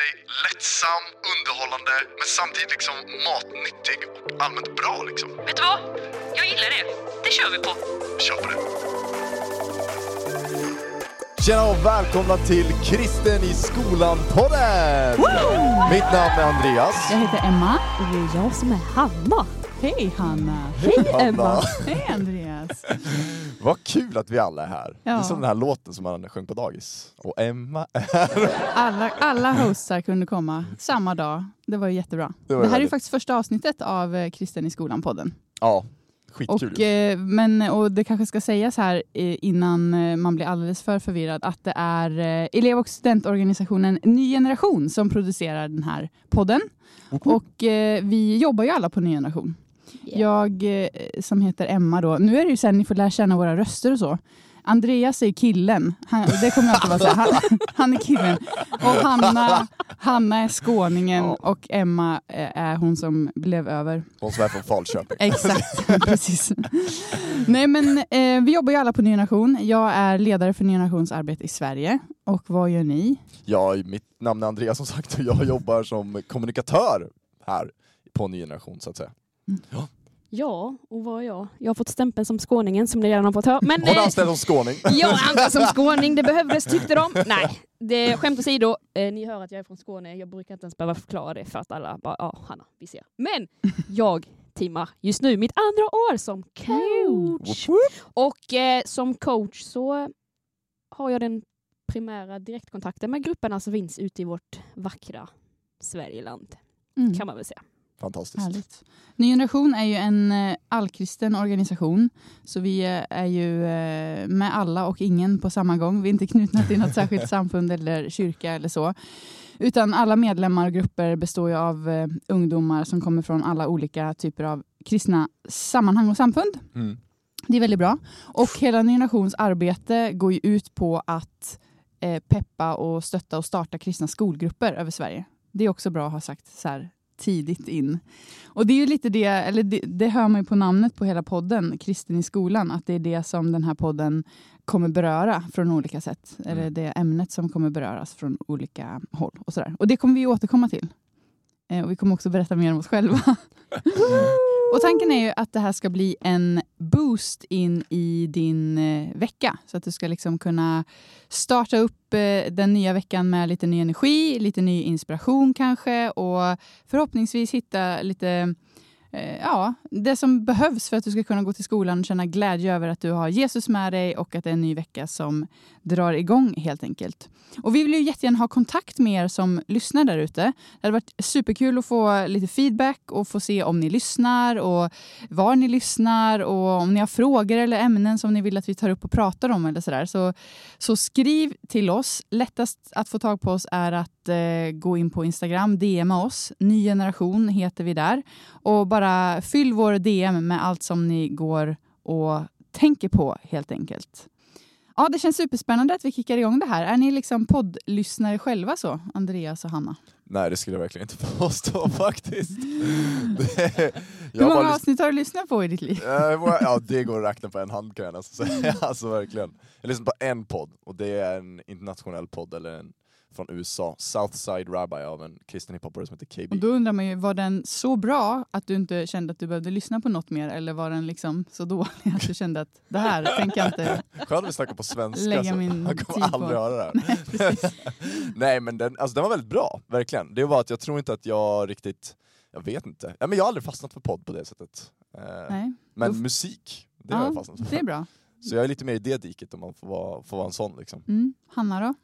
dig lättsam, underhållande men samtidigt liksom matnyttig och allmänt bra liksom. Vet du vad? Jag gillar det. Det kör vi på. Kör på det. Tjena och välkomna till Kristen i skolan-podden! Mitt namn är Andreas. Jag heter Emma. Och det är jag som är Hanna. Hej Hanna. Hej Emma. Hej Andreas. Vad kul att vi alla är här. Det är Ja. som den här låten som man sjöng på dagis. Och Emma är... Alla, alla hostar kunde komma samma dag. Det var ju jättebra. Det Det, var här är ju väldigt- faktiskt första avsnittet av eh, Kristen i skolan-podden. Ja, skitkul. Och, eh, men, och det kanske ska sägas här eh, innan man blir alldeles för förvirrad att det är elev och studentorganisationen Ny Generation som producerar den här podden. Och eh, vi jobbar ju alla på Ny Generation. Jag eh, som heter Emma då, nu är det ju sen ni får lära känna våra röster och så. Andreas är killen, han, det kommer jag alltid vara säga. Han, han är killen. Och Hanna, Hanna är skåningen Ja. och Emma eh, är hon som blev över. Hon som är från Falköping. Exakt, precis. Nej men eh, vi jobbar ju alla på Ny Generation. Jag är ledare för Ny Generations arbete i Sverige. Och vad gör ni? Ja, mitt namn är Andreas som sagt och jag jobbar som kommunikatör här på Ny Generation så att säga. Ja, och vad är jag? Jag har fått stämpeln som skåningen som ni redan har fått höra. Men Har du eh, anställd som skåning? är anställd som skåning, det behövdes tyckte de. Nej, det, skämt åsido, eh, ni hör att jag är från Skåne. Jag brukar inte ens behöva förklara det för att alla bara, ja Hanna, vi ser. Men jag timmar just nu mitt andra år som coach. Och eh, som coach så har jag den primära direktkontakten med grupperna som finns ute i vårt vackra Sverigeland, Mm. kan man väl säga. Fantastiskt. Härligt. Ny Generation är ju en eh, allkristen organisation. Så vi eh, är ju eh, med alla och ingen på samma gång. Vi är inte knutna till något särskilt samfund eller kyrka eller så. Utan alla medlemmar och grupper består ju av ungdomar som kommer från alla olika typer av kristna sammanhang och samfund. Mm. Det är väldigt bra. Och hela Ny Generations arbete går ju ut på att peppa och stötta och starta kristna skolgrupper över Sverige. Det är också bra att ha sagt så här tidigt in. Och det är ju lite det, eller det, det hör man ju på namnet på hela podden, Kristen i skolan, att det är det som den här podden kommer beröra från olika sätt. Eller det ämnet som kommer beröras från olika håll. Och, så där. och det kommer vi återkomma till. Eh, och vi kommer också berätta mer om oss själva. Och tanken är ju att det här ska bli en boost in i din eh, vecka. Så att du ska liksom kunna starta upp eh, den nya veckan med lite ny energi, lite ny inspiration kanske och förhoppningsvis hitta lite eh, Eh, ja, det som behövs för att du ska kunna gå till skolan och känna glädje över att du har Jesus med dig och att det är en ny vecka som drar igång helt enkelt. Och vi vill ju jättegärna ha kontakt med er som lyssnar där ute. Det hade varit superkul att få lite feedback och få se om ni lyssnar och var ni lyssnar och om ni har frågor eller ämnen som ni vill att vi tar upp och pratar om eller sådär. Så, så skriv till oss. Lättast att få tag på oss är att eh, gå in på Instagram, DMa oss. Ny generation heter vi där. Och bara fyll vår DM med allt som ni går och tänker på helt enkelt. Ja, det känns superspännande att vi kickar igång det här. Är ni liksom poddlyssnare själva så, Andreas och Hanna? Nej, det skulle jag verkligen inte påstå faktiskt. Det, Hur många bara avsnitt har du lyssnat på i ditt liv? Eh, Ja, det går att räkna på en hand kan jag nästan säga. Alltså verkligen. Jag lyssnar på en podd, och det är en internationell podd, eller en från USA. Southside Rabbi av en kristen hiphopare som heter KB. Och då undrar man ju, var den så bra att du inte kände att du behövde lyssna på något mer? Eller var den liksom så dålig att du kände att det här tänker jag inte... Skönt att vi snackar på svenska, Lägga så min tid kommer på. aldrig höra det här. Nej men den, alltså, den var väldigt bra, verkligen. Det var att jag tror inte att jag riktigt, jag vet inte. Ja, men jag har aldrig fastnat för podd på det sättet. Eh, Nej, men Uff. musik, det har jag fastnat för. det är bra. Så jag är lite mer i det diket om man får vara, får vara en sån liksom. Mm. Hanna då?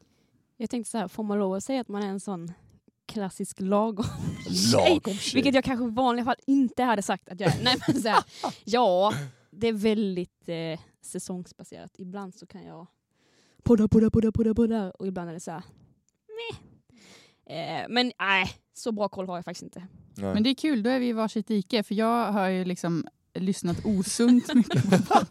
Jag tänkte så här, får man lov att säga att man är en sån klassisk lagom Lagom tjej. Vilket jag kanske i vanliga fall inte hade sagt att jag är. Nej, men så här, ja, det är väldigt eh, säsongsbaserat. Ibland så kan jag podda, podda, podda, podda, podda och ibland är det så här, meh. Eh, men nej, så bra koll har jag faktiskt inte. Nej. Men det är kul, då är vi i varsitt dike. För jag har ju liksom lyssnat osunt mycket på.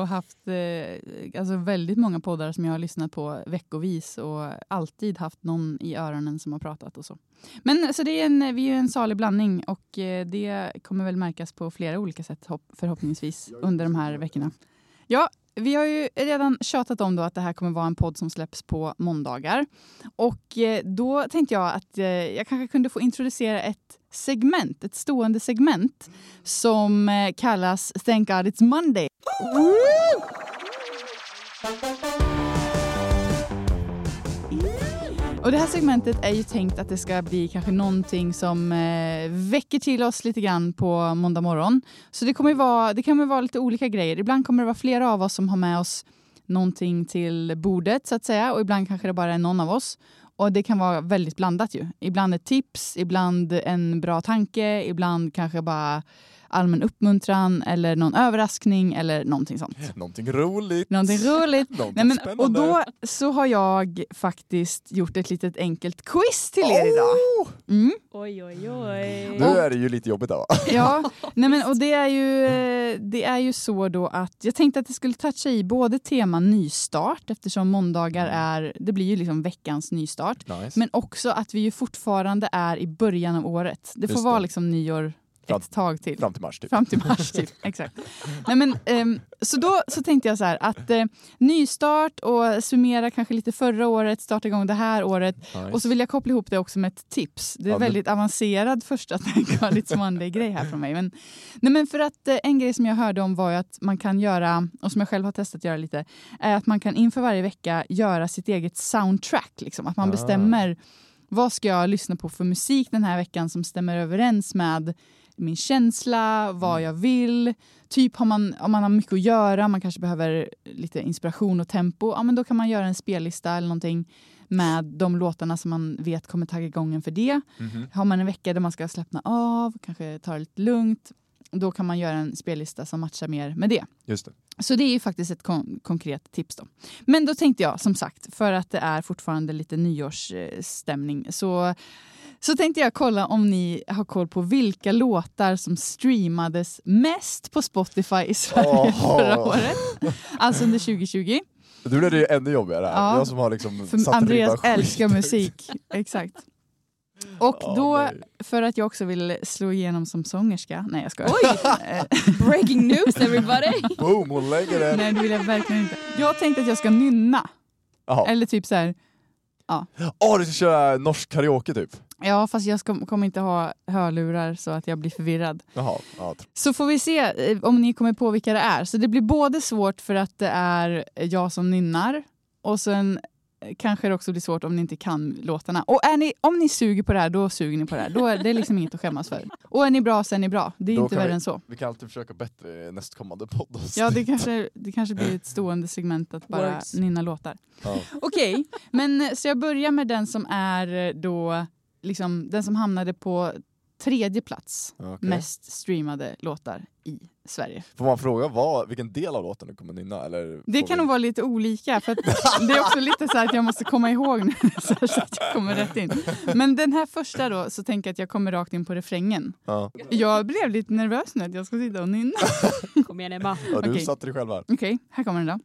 och haft eh, alltså väldigt många poddar som jag har lyssnat på veckovis och alltid haft någon i öronen som har pratat och så. Men så det är en, vi är en salig blandning och eh, det kommer väl märkas på flera olika sätt hopp, förhoppningsvis under de här veckorna. Ja, vi har ju redan tjatat om då att det här kommer vara en podd som släpps på måndagar. Och eh, då tänkte jag att eh, jag kanske kunde få introducera ett segment, ett stående segment som eh, kallas Thank God It's Monday. Och det här segmentet är ju tänkt att det ska bli kanske någonting som eh, väcker till oss lite grann på måndag morgon. Så det kommer ju vara, det kommer ju vara lite olika grejer. Ibland kommer det vara flera av oss som har med oss någonting till bordet så att säga och ibland kanske det bara är någon av oss. Och det kan vara väldigt blandat ju. Ibland ett tips, ibland en bra tanke, ibland kanske bara allmän uppmuntran eller någon överraskning eller någonting sånt. Någonting roligt. Någonting roligt. Någonting Nej, men, spännande. och då så har jag faktiskt gjort ett litet enkelt quiz till er idag. Mm. Oj, oj, oj. Nu är det ju lite jobbigt då. va? Ja, nej men, och det är, ju, eh, det är ju så då att jag tänkte att det skulle toucha i både tema nystart eftersom måndagar är, det blir ju liksom veckans nystart. Nice. Men också att vi ju fortfarande är i början av året. Det får Just vara det. liksom nyår Fram- ett tag till. Fram till mars typ. Fram till mars, typ. Exakt. Nej, men, ehm, så då så tänkte jag så här att eh, nystart och summera kanske lite förra året, starta igång det här året. Nice. Och så vill jag koppla ihop det också med ett tips. Det är Ja, men- väldigt avancerad första Thank God It's Monday-grej här från mig. Men, nej, men för att eh, en grej som jag hörde om var ju att man kan göra, och som jag själv har testat att göra lite, är att man kan inför varje vecka göra sitt eget soundtrack. Liksom. Att man Ah. bestämmer vad ska jag lyssna på för musik den här veckan som stämmer överens med min känsla, vad jag vill. Typ har man, om man har mycket att göra, man kanske behöver lite inspiration och tempo, ja men då kan man göra en spellista eller någonting med de låtarna som man vet kommer tagga igång en för det. Mhm. Har man en vecka där man ska slappna av, kanske ta det lite lugnt, då kan man göra en spellista som matchar mer med det. Just det. Så det är ju faktiskt ett kon- konkret tips. då. Men då tänkte jag som sagt, för att det är fortfarande lite nyårsstämning, så, så tänkte jag kolla om ni har koll på vilka låtar som streamades mest på Spotify i Sverige Åh. förra året. Alltså under 2020. Nu blir det ju ännu jobbigare. Ja. Jag som har liksom För satt Andreas älskar musik. Exakt. Och Ja, då, nej. för att jag också vill slå igenom som sångerska, nej jag skojar. Eh, Breaking news everybody! Boom, hon lägger den. nej det vill jag verkligen inte. Jag tänkte att jag ska nynna. Jaha. Eller typ så här, Åh, du ska köra norsk karaoke typ? Ja fast jag ska, kommer inte ha hörlurar så att jag blir förvirrad. Jaha. Ja, Så får vi se eh, om ni kommer på vilka det är. Så det blir både svårt för att det är jag som nynnar och sen eh, kanske det också blir svårt om ni inte kan låtarna. Och är ni, om ni suger på det här, då suger ni på det här. Då är det liksom inget att skämmas för. Och är ni bra så är ni bra. Det är Då inte värre vi- än så. vi kan alltid försöka bättre nästkommande podd. Ja, det kanske, det kanske blir ett stående segment att bara Works. nynna låtar. Ja. Okej, men eh, så jag börjar med den som är då liksom den som hamnade på tredje plats Okej. mest streamade låtar i Sverige. Får man fråga vad, vilken del av låten du kommer nynna? Eller Det kan vi- nog vara lite olika, för att det är också lite så här att jag måste komma ihåg nu så att jag kommer rätt in. Men den här första då, så tänker jag att jag kommer rakt in på refrängen. Ja. Jag blev lite nervös nu att jag ska sitta och nynna. Kom igen Emma. Ja, du Okej. satte dig själv här. Okej, här kommer den då.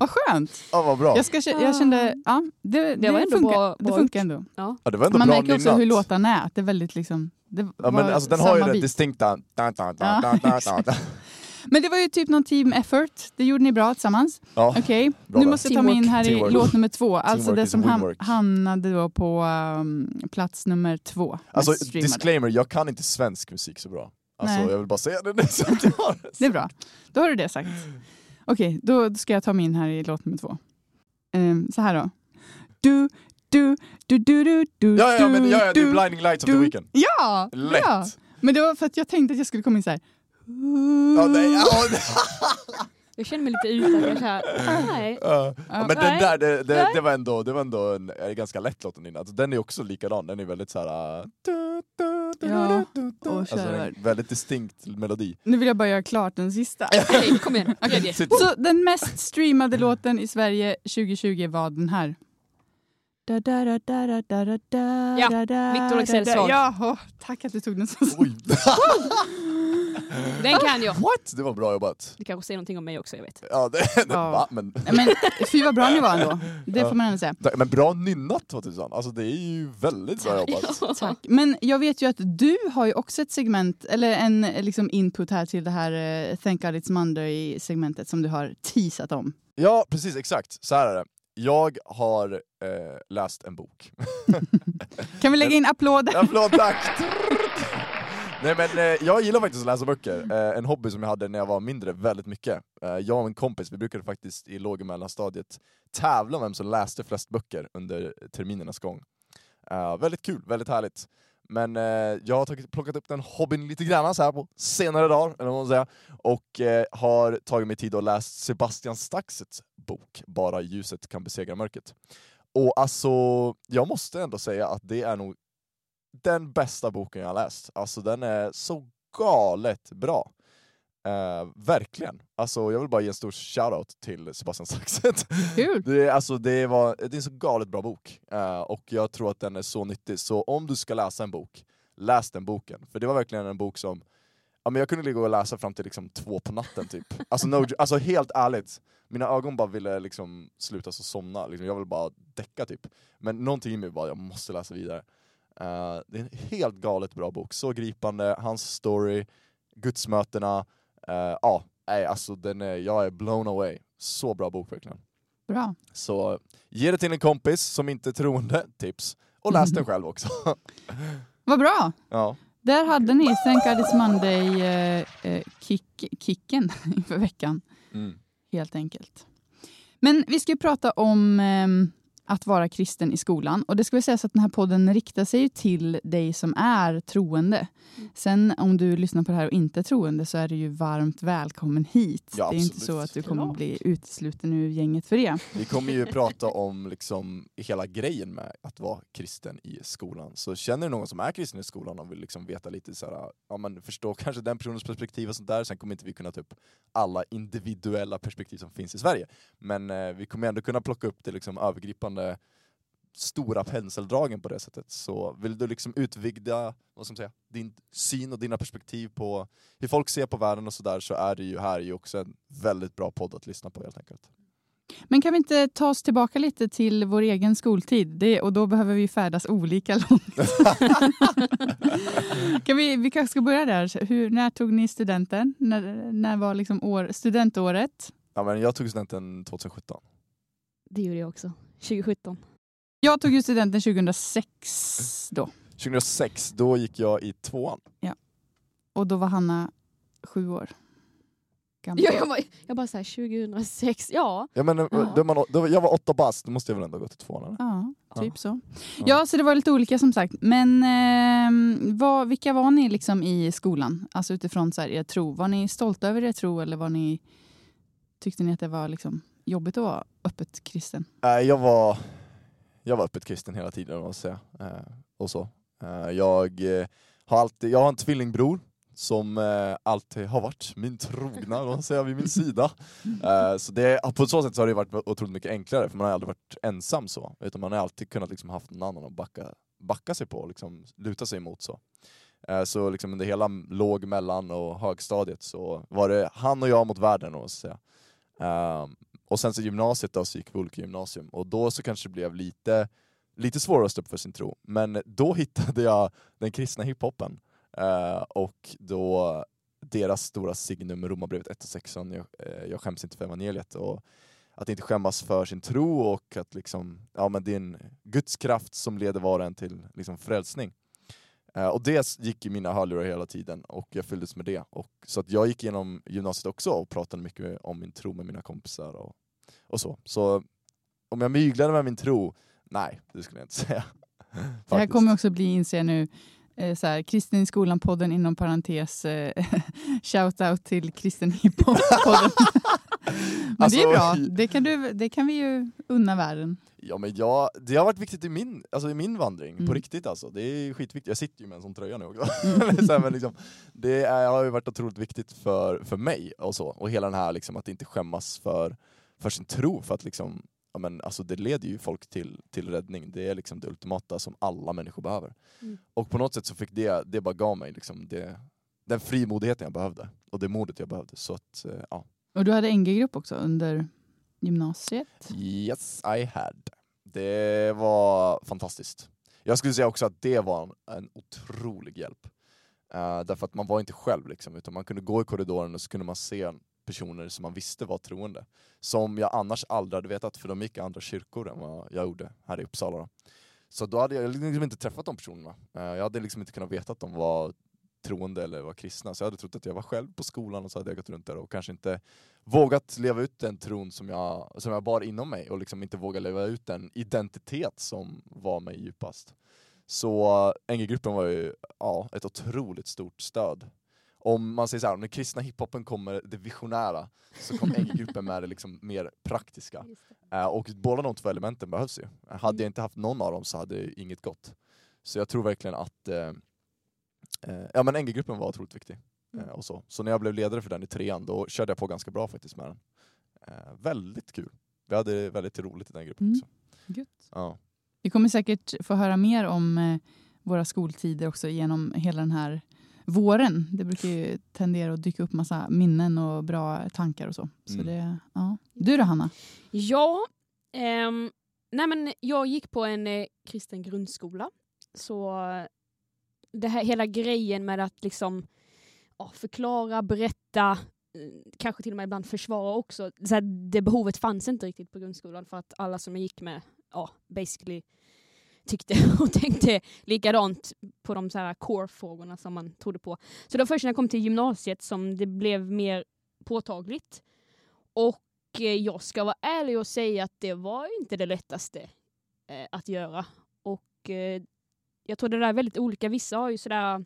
Vad skönt. Ja vad bra. Jag, ska, jag kände, ja, det, det, var ändå funkar, bra- det funkar ändå. Ja, det var ändå Man bra märker också hur låtarna är, att det är väldigt liksom... Det Ja men alltså den har ju samma det bit. distinkta... Da, da, da, Ja, da, da, da, da. Men det var ju typ någon team effort. Det gjorde ni bra tillsammans. Ja, Okej, Bra nu måste jag ta mig in här i Teamwork. låt nummer två. Alltså Teamwork det som ham hamnade då på um, plats nummer två. alltså disclaimer, jag kan inte svensk musik så bra. Alltså Nej. jag vill bara säga det nu så att jag har det. Det är bra. Då har du det sagt. Okej, då ska jag ta mig in här i låt nummer två. Ehm, så här då. Du, du, du, du, du, du, Ja, ja, men ja, ja, det är du, Blinding Lights of the du. Weeknd. Ja! Lätt! Ja. Men det var för att jag tänkte att jag skulle komma in så här. Ja, nej, ja, nej. Jag känner mig lite utanför här. Nej. Ja, men den där, det, det, det var ändå, det var ändå en, en ganska lätt låt att nynna. Alltså, den är också likadan, den är väldigt såhär... Ja, och Alltså, väldigt distinkt melodi. Nu vill jag bara göra klart den sista. Okej, kom igen. Sitt- Så den mest streamade låten i Sverige 2020 var den här. Da, da, da, da, da, da, da, da, Ja, Victor da, Leksells da. sång. Ja, åh, tack att du tog den så Oj! Den kan jag. What? Det var bra jobbat. Det kanske säger någonting om mig också, jag vet. Ja, det, det, Ja. Va? Men, Men fy vad bra ni var ändå. Det Ja. får man ändå säga. men bra nynnat 2000. Alltså det är ju väldigt bra jobbat. Tack. Men jag vet ju att du har ju också ett segment, eller en liksom input här till det här eh, Thank God It's Monday-segmentet som du har teasat om. Ja, precis exakt. Så här är det. Jag har eh, läst en bok. Kan vi lägga in applåder? Applåd tack! Nej men eh, jag gillar faktiskt att läsa böcker, eh, en hobby som jag hade när jag var mindre väldigt mycket. Eh, jag och en kompis, vi brukade faktiskt i låg och mellanstadiet tävla om vem som läste flest böcker under terminernas gång. Eh, väldigt kul, väldigt härligt. Men eh, jag har tagit, plockat upp den hobbyn lite grann så här på senare dagar, eller vad man säga, och eh, har tagit mig tid och läst Sebastian Staxets bok Bara ljuset kan besegra mörkret. Och alltså, jag måste ändå säga att det är nog den bästa boken jag har läst. Alltså den är så galet bra. Eh, verkligen. Alltså jag vill bara ge en stor shoutout till Sebastian Saxet. Kul! Det alltså, det, var, det är en så galet bra bok, Eh, och jag tror att den är så nyttig. Så om du ska läsa en bok, läs den boken. För det var verkligen en bok som ja, men jag kunde ligga och läsa fram till liksom två på natten typ. Alltså, no, alltså helt ärligt, mina ögon bara ville liksom sluta så somna. Liksom, jag ville bara däcka typ. Men någonting i mig bara, jag måste läsa vidare. Eh, det är en helt galet bra bok, så gripande, hans story, gudsmötena, ja, nej, alltså den är, jag är blown away. Så bra bok verkligen. Bra. Så ge det till en kompis som inte är troende, tips. Och läs den själv också. Vad bra! ja. Där hade ni Thank God It's Monday eh, eh, inför veckan, Mm. helt enkelt. Men vi ska ju prata om ehm, att vara kristen i skolan. Och det ska väl sägas att den här podden riktar sig till dig som är troende. Mm. Sen om du lyssnar på det här och inte är troende så är du ju varmt välkommen hit. Ja, det är inte så att du kommer att bli utesluten ur gänget för det. Vi kommer ju prata om liksom hela grejen med att vara kristen i skolan. Så känner du någon som är kristen i skolan och vill liksom veta lite så här, ja men förstå kanske den personens perspektiv och sånt där. Sen kommer inte vi kunna ta upp alla individuella perspektiv som finns i Sverige. Men eh, vi kommer ändå kunna plocka upp det liksom övergripande stora penseldragen på det sättet. Så vill du liksom utvidga vad ska man säga, din syn och dina perspektiv på hur folk ser på världen och sådär så är det ju här ju också en väldigt bra podd att lyssna på helt enkelt. Men kan vi inte ta oss tillbaka lite till vår egen skoltid? Det, och då behöver vi färdas olika långt. kan vi, vi kanske ska börja där. Hur, när tog ni studenten? När, när var liksom år, studentåret? Ja, men jag tog studenten 2017. Det gjorde jag också. 2017. Jag tog ju studenten 2006 då. 2006, då gick jag i tvåan. Och då var Hanna sju år gammal. Ja, jag, bara, jag bara såhär 2006, ja. Ja, men, Ja. Då man, då, jag var åtta bast, då måste jag väl ändå gå till tvåan eller? Ja, Ja. typ så. Ja. Ja, så det var lite olika som sagt. Men eh, vad, vilka var ni liksom i skolan? Alltså utifrån så här, er tro. Var ni stolta över er tro eller var ni, tyckte ni att det var liksom jobbigt att vara öppet kristen? Jag var, jag var öppet kristen hela tiden måste jag säga. Eh, och så. Eh, jag, eh, har alltid, jag har en tvillingbror som alltid har varit min trogna, vad säger vid min sida. Så det, på så sätt så har det varit otroligt mycket enklare, för man har aldrig varit ensam så. Utan man har alltid kunnat liksom haft någon annan att backa, backa sig på, liksom, luta sig emot. så. Så liksom under hela låg-, mellan och högstadiet så var det han och jag mot världen. Och, så säga. Och sen så gymnasiet då, så gick vi olika gymnasium och då så kanske det blev lite, lite svårare att stå upp för sin tro. Men då hittade jag den kristna hiphopen Eh, och då deras stora signum Romarbrevet 1 och 16, jag, eh, jag skäms inte för evangeliet. Och att inte skämmas för sin tro och att liksom, ja, men det är en Guds kraft som leder var och en till liksom, frälsning. Eh, och det gick i mina hörlurar hela tiden och jag fylldes med det. Och, så att jag gick igenom gymnasiet också och pratade mycket om min tro med mina kompisar och, och så. Så om jag myglade med min tro, nej det skulle jag inte säga. Det här kommer också bli, inser jag nu, eh, så här, Kristen i skolan-podden inom parentes, eh, shout-out till Kristen hiphop-podden. Men det Alltså, är bra, det kan, du, det kan vi ju unna världen. Ja men jag, det har varit viktigt i min, alltså i min vandring, Mm. på riktigt alltså. Det är skitviktigt. Jag sitter ju med en sån tröja nu också. Mm. men liksom, det är, har ju varit otroligt viktigt för, för mig och så. Och hela den här liksom, att inte skämmas för, för sin tro. För att liksom, ja, men, alltså, det leder ju folk till, till räddning. Det är liksom det ultimata som alla människor behöver. Mm. Och på något sätt så fick det, det bara gav mig liksom det, den frimodigheten jag behövde och det modet jag behövde. Så att, eh, ja. Och du hade NG-grupp också under gymnasiet? Yes, I had. Det var fantastiskt. Jag skulle säga också att det var en, en otrolig hjälp. Uh, därför att man var inte själv, liksom, utan man kunde gå i korridoren och så kunde man se personer som man visste var troende. Som jag annars aldrig hade vetat, för de gick i andra kyrkor än vad jag gjorde här i Uppsala. Då. Så då hade jag liksom inte träffat de personerna. Uh, jag hade liksom inte kunnat veta att de var troende eller var kristna, så jag hade trott att jag var själv på skolan och så hade jag gått runt där och kanske inte vågat leva ut den tron som jag, som jag bar inom mig och liksom inte vågat leva ut den identitet som var mig djupast. Så NG-gruppen var ju ja, ett otroligt stort stöd. Om man säger så här, om den kristna hiphopen kommer det visionära så kom NG-gruppen med det liksom mer praktiska. Eh, och båda de två elementen behövs ju. Hade Mm. jag inte haft någon av dem så hade inget gått. Så jag tror verkligen att eh, eh, ja, men NG-gruppen var otroligt viktig. Eh, Mm. och så. så när jag blev ledare för den i trean, då körde jag på ganska bra faktiskt med den. Eh, väldigt kul. Vi hade väldigt roligt i den gruppen Mm. också. Gött. Ja. Vi kommer säkert få höra mer om eh, våra skoltider också genom hela den här våren. Det brukar ju tendera att dyka upp massa minnen och bra tankar och så. så Mm. det, ja. Du då Hanna? Ja, ehm, nej men jag gick på en eh, kristen grundskola. Så eh, det här, hela grejen med att liksom ja, förklara, berätta, eh, kanske till och med ibland försvara också. Så här, det behovet fanns inte riktigt på grundskolan för att alla som jag gick med, ja, basically tyckte och tänkte likadant på de så här core-frågorna som man trodde på. Så det var först när jag kom till gymnasiet som det blev mer påtagligt. Och eh, jag ska vara ärlig och säga att det var inte det lättaste eh, att göra. Och eh, jag tror det där är väldigt olika. Vissa har ju sådär äh,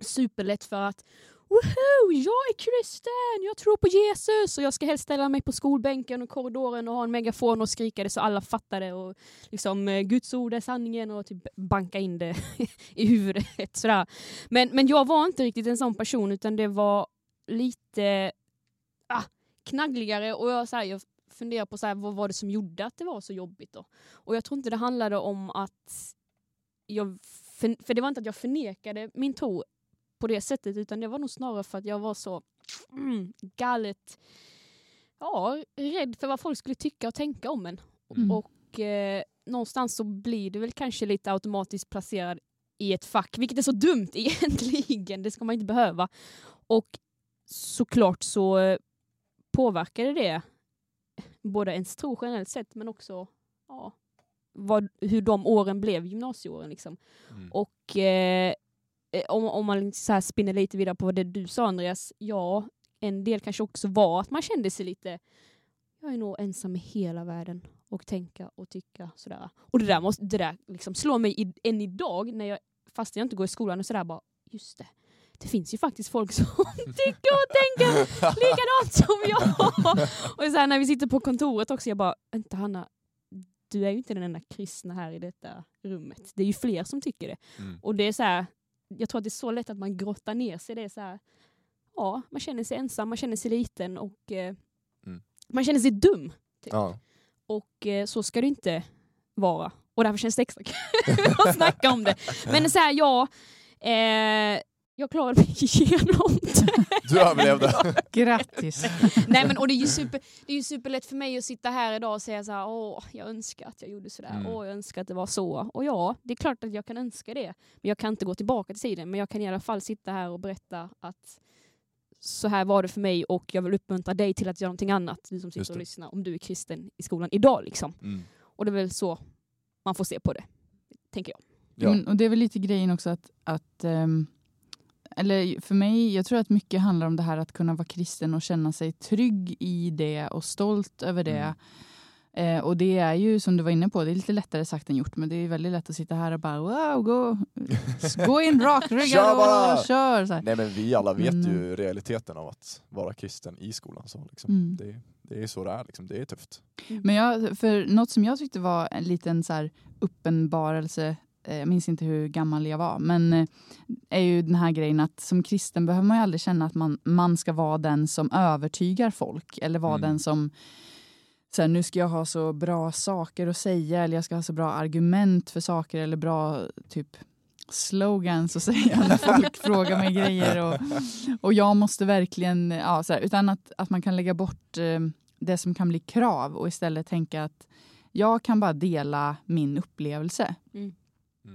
superlätt för att Woho, jag är kristen, jag tror på Jesus och jag ska helst ställa mig på skolbänken och korridoren och ha en megafon och skrika det så alla fattar det och liksom äh, Guds ord är sanningen och typ banka in det i huvudet. Sådär. Men, men jag var inte riktigt en sån person utan det var lite ah, knaggligare och jag, så här, jag funderar på så här, vad var det som gjorde att det var så jobbigt då? Och jag tror inte det handlade om att jag, för, för det var inte att jag förnekade min tro på det sättet utan det var nog snarare för att jag var så mm, galet ja, rädd för vad folk skulle tycka och tänka om en. Mm. Och eh, någonstans så blir du väl kanske lite automatiskt placerad i ett fack, vilket är så dumt egentligen, det ska man inte behöva. Och såklart så eh, påverkade det både ens tro generellt sett men också ja, vad, hur de åren blev gymnasieåren. Liksom. Mm. Och eh, eh, om, om man så här spinner lite vidare på det du sa Andreas, ja, en del kanske också var att man kände sig lite, jag är nog ensam i hela världen och tänka och tycka sådär. Och det där, måste, det där liksom slår mig i, än idag, när jag, fast jag inte går i skolan och sådär bara, just det. Det finns ju faktiskt folk som tycker och tänker likadant som jag. Och så här, när vi sitter på kontoret också, jag bara, vänta Hanna, du är ju inte den enda kristna här i detta rummet. Det är ju fler som tycker det. Mm. Och det är så här, jag tror att det är så lätt att man grottar ner sig. Det är så här, ja, man känner sig ensam, man känner sig liten och eh, Mm. man känner sig dum. Ja. Och eh, så ska det inte vara. Och därför känns det extra kul att snacka om det. Men så här, ja, eh, jag klarade mig igenom det. Du överlevde. Grattis! Nej men och det är ju super, det är ju superlätt för mig att sitta här idag och säga så här, åh, jag önskar att jag gjorde sådär, Mm. åh, jag önskar att det var så. Och ja, det är klart att jag kan önska det, men jag kan inte gå tillbaka till tiden, men jag kan i alla fall sitta här och berätta att så här var det för mig och jag vill uppmuntra dig till att göra någonting annat, du som sitter och lyssnar, om du är kristen i skolan idag liksom. Mm. Och det är väl så man får se på det, tänker jag. Ja. Men, och det är väl lite grejen också att, att ehm, eller för mig, jag tror att mycket handlar om det här att kunna vara kristen och känna sig trygg i det och stolt över det. Mm. Eh, och det är ju som du var inne på, det är lite lättare sagt än gjort, men det är väldigt lätt att sitta här och bara wow, gå, gå in rakryggad bara! och kör. Så här. Nej men vi alla vet Men, ju realiteten av att vara kristen i skolan. Så liksom. Mm. det, det är så det är, liksom. det är tufft. Men jag, för något som jag tyckte var en liten så uppenbarelse, eh, jag minns inte hur gammal jag var, men eh, är ju den här grejen att som kristen behöver man ju aldrig känna att man, man ska vara den som övertygar folk eller vara Mm. den som så här, nu ska jag ha så bra saker att säga eller jag ska ha så bra argument för saker eller bra typ slogans att säga när folk frågar mig grejer. Och, och jag måste verkligen, ja, så här, utan att, att man kan lägga bort eh, det som kan bli krav och istället tänka att jag kan bara dela min upplevelse. Mm.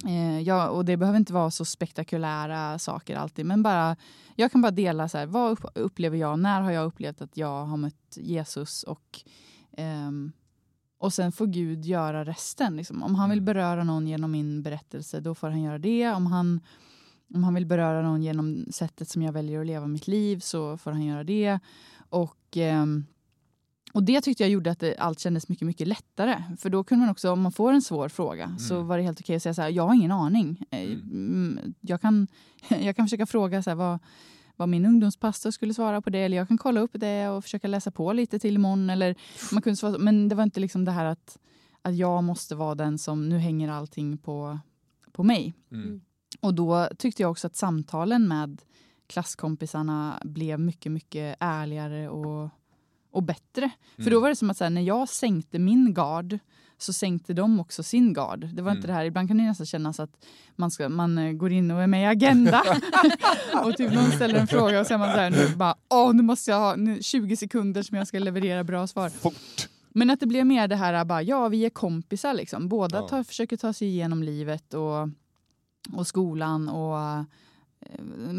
Eh, ja, och det behöver inte vara så spektakulära saker alltid, men bara jag kan bara dela så här, vad upp- upplever jag, när har jag upplevt att jag har mött Jesus och ehm, och sen får Gud göra resten. Liksom. Om han vill beröra någon genom min berättelse, då får han göra det. Om han, om han vill beröra någon genom sättet som jag väljer att leva mitt liv, så får han göra det. Och, ehm, och det tyckte jag gjorde att det, allt kändes mycket, mycket lättare. För då kunde man också, om man får en svår fråga, så Mm. var det helt okej att säga så här, jag har ingen aning. Eh, Mm. mm, Jag, kan, jag kan försöka fråga så här, vad, vad min ungdomspastor skulle svara på det. Eller jag kan kolla upp det och försöka läsa på lite till imorgon. Eller man kunde svara, men det var inte liksom det här att, att jag måste vara den som, nu hänger allting på, på mig. Mm. Och då tyckte jag också att samtalen med klasskompisarna blev mycket, mycket ärligare och, och bättre. För Mm. då var det som att så här, när jag sänkte min gard så sänkte de också sin gard. Det var inte Mm. det här, ibland kan det nästan kännas att man, ska, man eh, går in och är med i Agenda och typ någon ställer en fråga och så är man så här, nu bara, åh nu måste jag ha nu 20 sekunder som jag ska leverera bra svar. Fort. Men att det blev mer det här, bara, ja vi är kompisar liksom. Båda Ja. tar, försöker ta sig igenom livet och, och skolan och eh,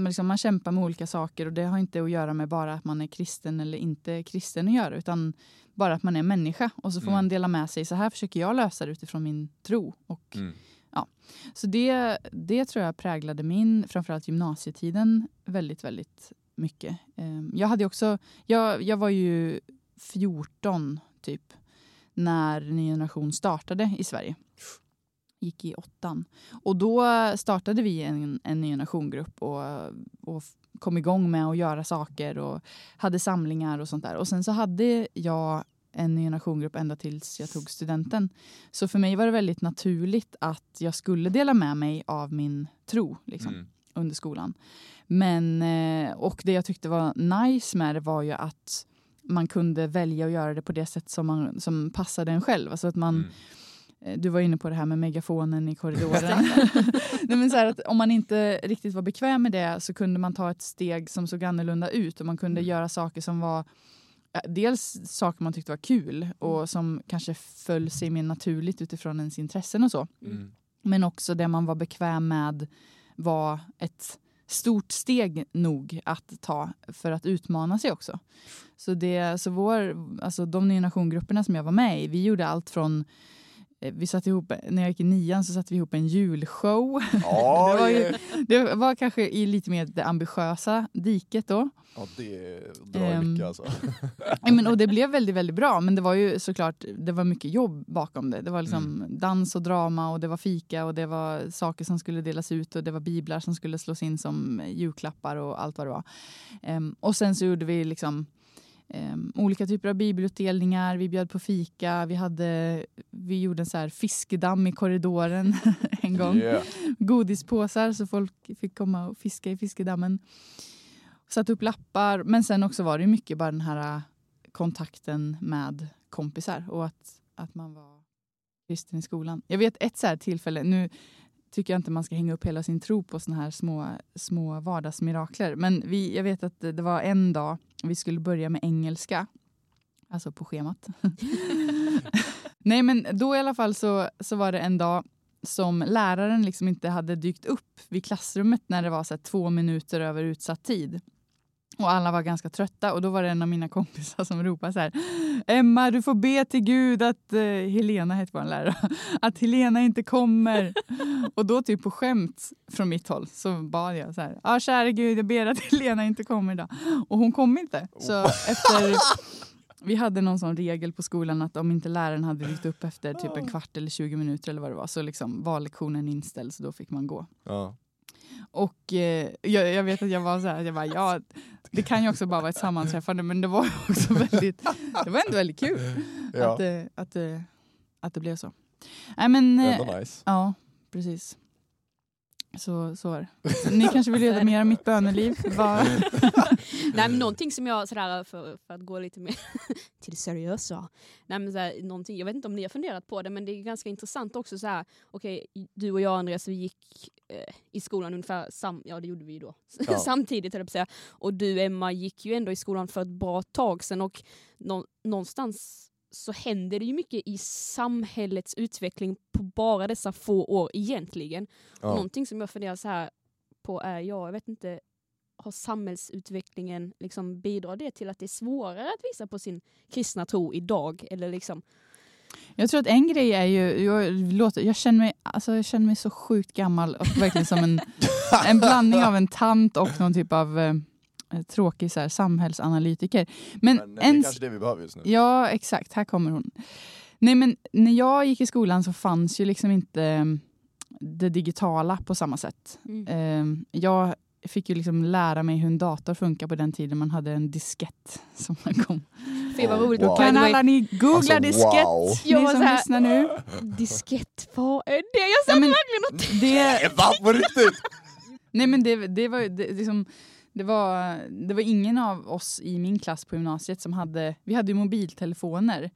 liksom man kämpar med olika saker och det har inte att göra med bara att man är kristen eller inte kristen att göra utan bara att man är människa och så får Mm. man dela med sig. Så här försöker jag lösa det utifrån min tro. Och, Mm. Så det, det tror jag präglade min, framförallt gymnasietiden, väldigt, väldigt mycket. Eh, Jag hade också, jag, jag var ju 14 typ när Ny Generation startade i Sverige. Gick i åttan. Och då startade vi en, en Ny Generation-grupp och, och kom igång med att göra saker och hade samlingar och sånt där. Och sen så hade jag en Ny Generation-grupp ända tills jag tog studenten. Så för mig var det väldigt naturligt att jag skulle dela med mig av min tro liksom, Mm. under skolan. Men, eh, och det jag tyckte var nice med det var ju att man kunde välja att göra det på det sätt som, man, som passade en själv. Alltså att man, Mm. Eh, Du var inne på det här med megafonen i korridoren. Nej, men så här att om man inte riktigt var bekväm med det så kunde man ta ett steg som såg annorlunda ut och man kunde Mm. göra saker som var dels saker man tyckte var kul och som kanske föll sig mer naturligt utifrån ens intressen och så. Mm. Men också det man var bekväm med var ett stort steg nog att ta för att utmana sig också. Så, det, så vår, alltså de Ny Generation-grupperna som jag var med i, vi gjorde allt från vi satte ihop, när jag gick i nian så satte vi ihop en julshow. Det, var ju, det var kanske i lite mer det ambitiösa diket då. ja, det drar Ehm, mycket alltså. Ja, men, och det blev väldigt, väldigt bra. Men det var ju såklart det var mycket jobb bakom det. Det var liksom dans och drama och det var fika och det var saker som skulle delas ut och det var biblar som skulle slås in som julklappar och allt vad det var. Ehm, och sen så gjorde vi liksom ehm, olika typer av bibelutdelningar. Vi bjöd på fika. Vi, hade, vi gjorde en så här fiskedamm i korridoren en gång Yeah. godispåsar så folk fick komma och fiska i fiskedammen. Satt upp lappar, men sen också var det mycket bara den här äh, kontakten med kompisar och att, att man var kristen i skolan. Jag vet ett så här tillfälle, nu tycker jag inte man ska hänga upp hela sin tro på såna här små, små vardagsmirakler, men vi, jag vet att det var en dag vi skulle börja med engelska, alltså på schemat. Nej men då i alla fall så, så var det en dag som läraren liksom inte hade dykt upp vid klassrummet när det var så här två minuter över utsatt tid. Och alla var ganska trötta och då var det en av mina kompisar som ropade så här Emma, du får be till Gud att eh, Helena hette vår lärare, att Helena inte kommer. och då typ på skämt från mitt håll så bad jag så här, ja ah, kära Gud, jag ber att Helena inte kommer idag. Och hon kom inte. Så efter vi hade någon sån regel på skolan att om inte läraren hade dykt upp efter typ en kvart eller 20 minuter eller vad det var så liksom var lektionen inställd så då fick man gå. Ja. Och eh, jag, jag vet att jag var så här, jag bara, ja, det kan ju också bara vara ett sammanträffande men det var också väldigt, det var ändå väldigt kul Ja. att, det, att, det, att det blev så. Nej men, eh, Ändå nice. ja precis. Så, så är det. Ni kanske vill veta mer om mitt böneliv? Vad- Nej, men någonting som jag, sådär, för, för att gå lite mer till det seriösa. Nej, men sådär, någonting, jag vet inte om ni har funderat på det, men det är ganska intressant också. Såhär, okay, du och jag Andreas, vi gick eh, i skolan ungefär sam, ja det gjorde vi då. Ja. samtidigt, höll jag på säga. Och du Emma gick ju ändå i skolan för ett bra tag sedan och nå, någonstans så händer det ju mycket i samhällets utveckling på bara dessa få år egentligen. Och Ja. Någonting som jag funderar så här på är, ja, jag vet inte, har samhällsutvecklingen liksom bidrar det till att det är svårare att visa på sin kristna tro idag? Eller liksom, Jag tror att en grej är ju, jag, låter, jag, känner mig, alltså jag känner mig så sjukt gammal och verkligen som en, en blandning av en tant och någon typ av eh, tråkig så här, samhällsanalytiker. Men, Men det är kanske det vi behöver just nu. Ja, exakt. Här kommer hon. Nej, men när jag gick i skolan så fanns ju liksom inte eh, det digitala på samma sätt. Eh, Jag fick ju liksom lära mig hur en dator funkar på den tiden man hade en diskett som man kom. Fy vad Oh, roligt. wow. Kan alla ni googla Alltså, diskett? wow. Jag Ni som så här- lyssnar nu. diskett, vad är det? Jag satt Ja, men verkligen och det, Va? På riktigt? nej men det, det var det, liksom, det var, det var ingen av oss i min klass på gymnasiet som hade, vi hade ju mobiltelefoner.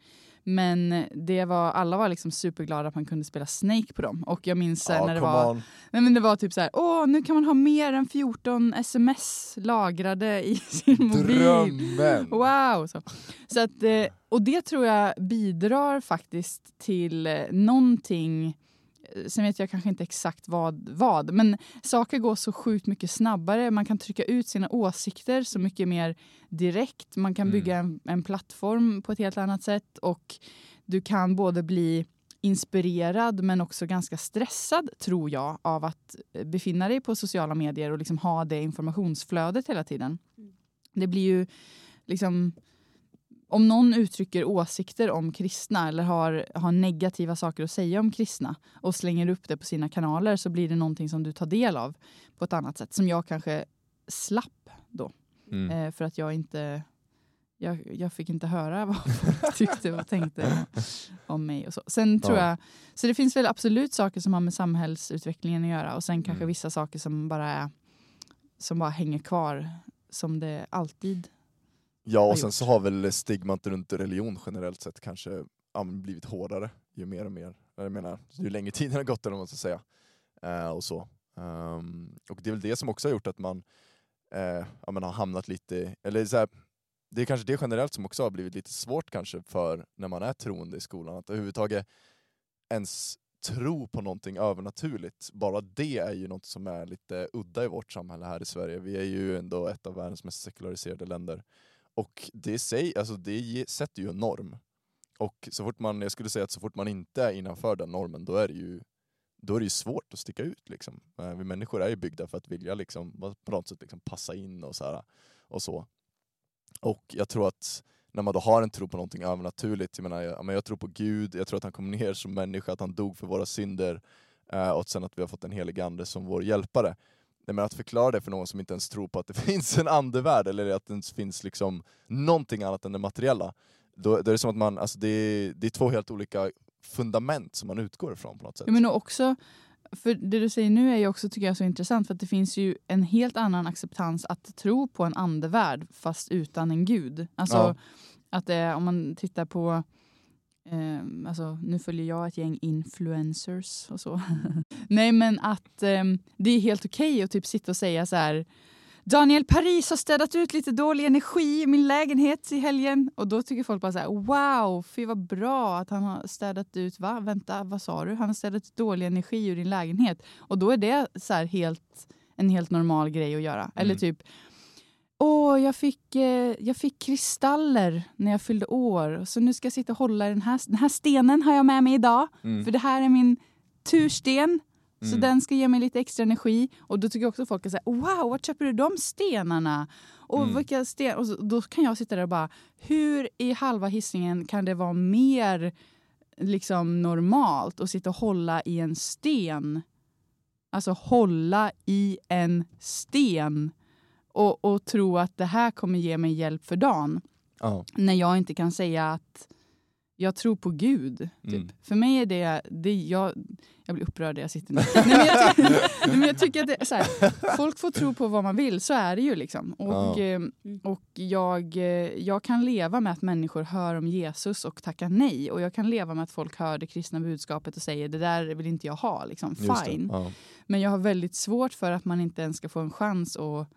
Men det var, alla var liksom superglada att man kunde spela Snake på dem. Och jag minns Ja, när det var on. Nej, men det var typ så här, åh nu kan man ha mer än 14 sms lagrade i sin mobil. Drömmen! Wow! Så. Så att, eh, och det tror jag bidrar faktiskt till eh, någonting, sen vet jag kanske inte exakt vad, vad, men saker går så sjukt mycket snabbare. Man kan trycka ut sina åsikter så mycket mer direkt. Man kan Mm. bygga en, en plattform på ett helt annat sätt och du kan både bli inspirerad men också ganska stressad, tror jag, av att befinna dig på sociala medier och liksom ha det informationsflödet hela tiden. Det blir ju liksom... Om någon uttrycker åsikter om kristna eller har, har negativa saker att säga om kristna och slänger upp det på sina kanaler så blir det någonting som du tar del av på ett annat sätt som jag kanske slapp då. Mm. Eh, för att jag inte... Jag, jag fick inte höra vad folk tyckte och tänkte om mig. och Så Sen tror Ja. jag... Så det finns väl absolut saker som har med samhällsutvecklingen att göra och sen kanske Mm. vissa saker som bara är som bara hänger kvar som det alltid Ja, och sen så har väl stigmat runt religion generellt sett kanske ja, blivit hårdare ju mer och mer. Jag menar, ju längre tiden har gått eller man ska säga. Eh, och så. Ehm, och det är väl det som också har gjort att man eh, ja, men har hamnat lite, eller så här, det är kanske det generellt som också har blivit lite svårt kanske för när man är troende i skolan, att överhuvudtaget ens tro på någonting övernaturligt, bara det är ju något som är lite udda i vårt samhälle här i Sverige. Vi är ju ändå ett av världens mest sekulariserade länder. Och det, säg, alltså det sätter ju en norm. Och så fort man, jag skulle säga att så fort man inte är innanför den normen, då är det ju, då är det ju svårt att sticka ut. Liksom. Eh, vi människor är ju byggda för att vilja liksom, på något sätt liksom passa in och så. Här, och så. Och jag tror att när man då har en tro på någonting övernaturligt, jag menar, jag, jag tror på Gud, jag tror att han kom ner som människa, att han dog för våra synder eh, och sen att vi har fått en helig ande som vår hjälpare. Nej, men att förklara det för någon som inte ens tror på att det finns en andevärld eller att det ens finns liksom någonting annat än det materiella, då, då är det som att man, alltså det, är, det är två helt olika fundament som man utgår ifrån på något sätt. Men också, för det du säger nu är ju också tycker jag så intressant för att det finns ju en helt annan acceptans att tro på en andevärld fast utan en gud. Alltså Ja. att det, om man tittar på Eh, alltså, nu följer jag ett gäng influencers och så. Nej men att eh, det är helt okej att typ sitta och säga så här Daniel Paris har städat ut lite dålig energi i min lägenhet i helgen. Och då tycker folk bara så här, wow, fy vad bra att han har städat ut, va? Vänta, vad sa du? Han har städat ut dålig energi ur din lägenhet. Och då är det så helt, en helt normal grej att göra. Eller Mm. typ, åh, jag fick, eh, jag fick kristaller när jag fyllde år. Så nu ska jag sitta och hålla den här, den här stenen har jag med mig idag. Mm. För det här är min tursten. Så Mm. den ska ge mig lite extra energi. Och då tycker jag också folk här, wow, var köper du de stenarna? Och Mm. vilka sten? Och så, då kan jag sitta där och bara, hur i halva hissingen kan det vara mer liksom normalt att sitta och hålla i en sten? Alltså hålla i en sten och, och tro att det här kommer ge mig hjälp för dagen Ja. när jag inte kan säga att jag tror på Gud. Typ. Mm. För mig är det, det jag, jag blir upprörd där jag sitter nu. Nej, men jag, nej, men jag tycker att det så här, folk får tro på vad man vill, så är det ju liksom. Och, Ja. eh, och jag, eh, jag kan leva med att människor hör om Jesus och tackar nej. Och jag kan leva med att folk hör det kristna budskapet och säger det där vill inte jag ha. Liksom. Fine. Ja. Men jag har väldigt svårt för att man inte ens ska få en chans att,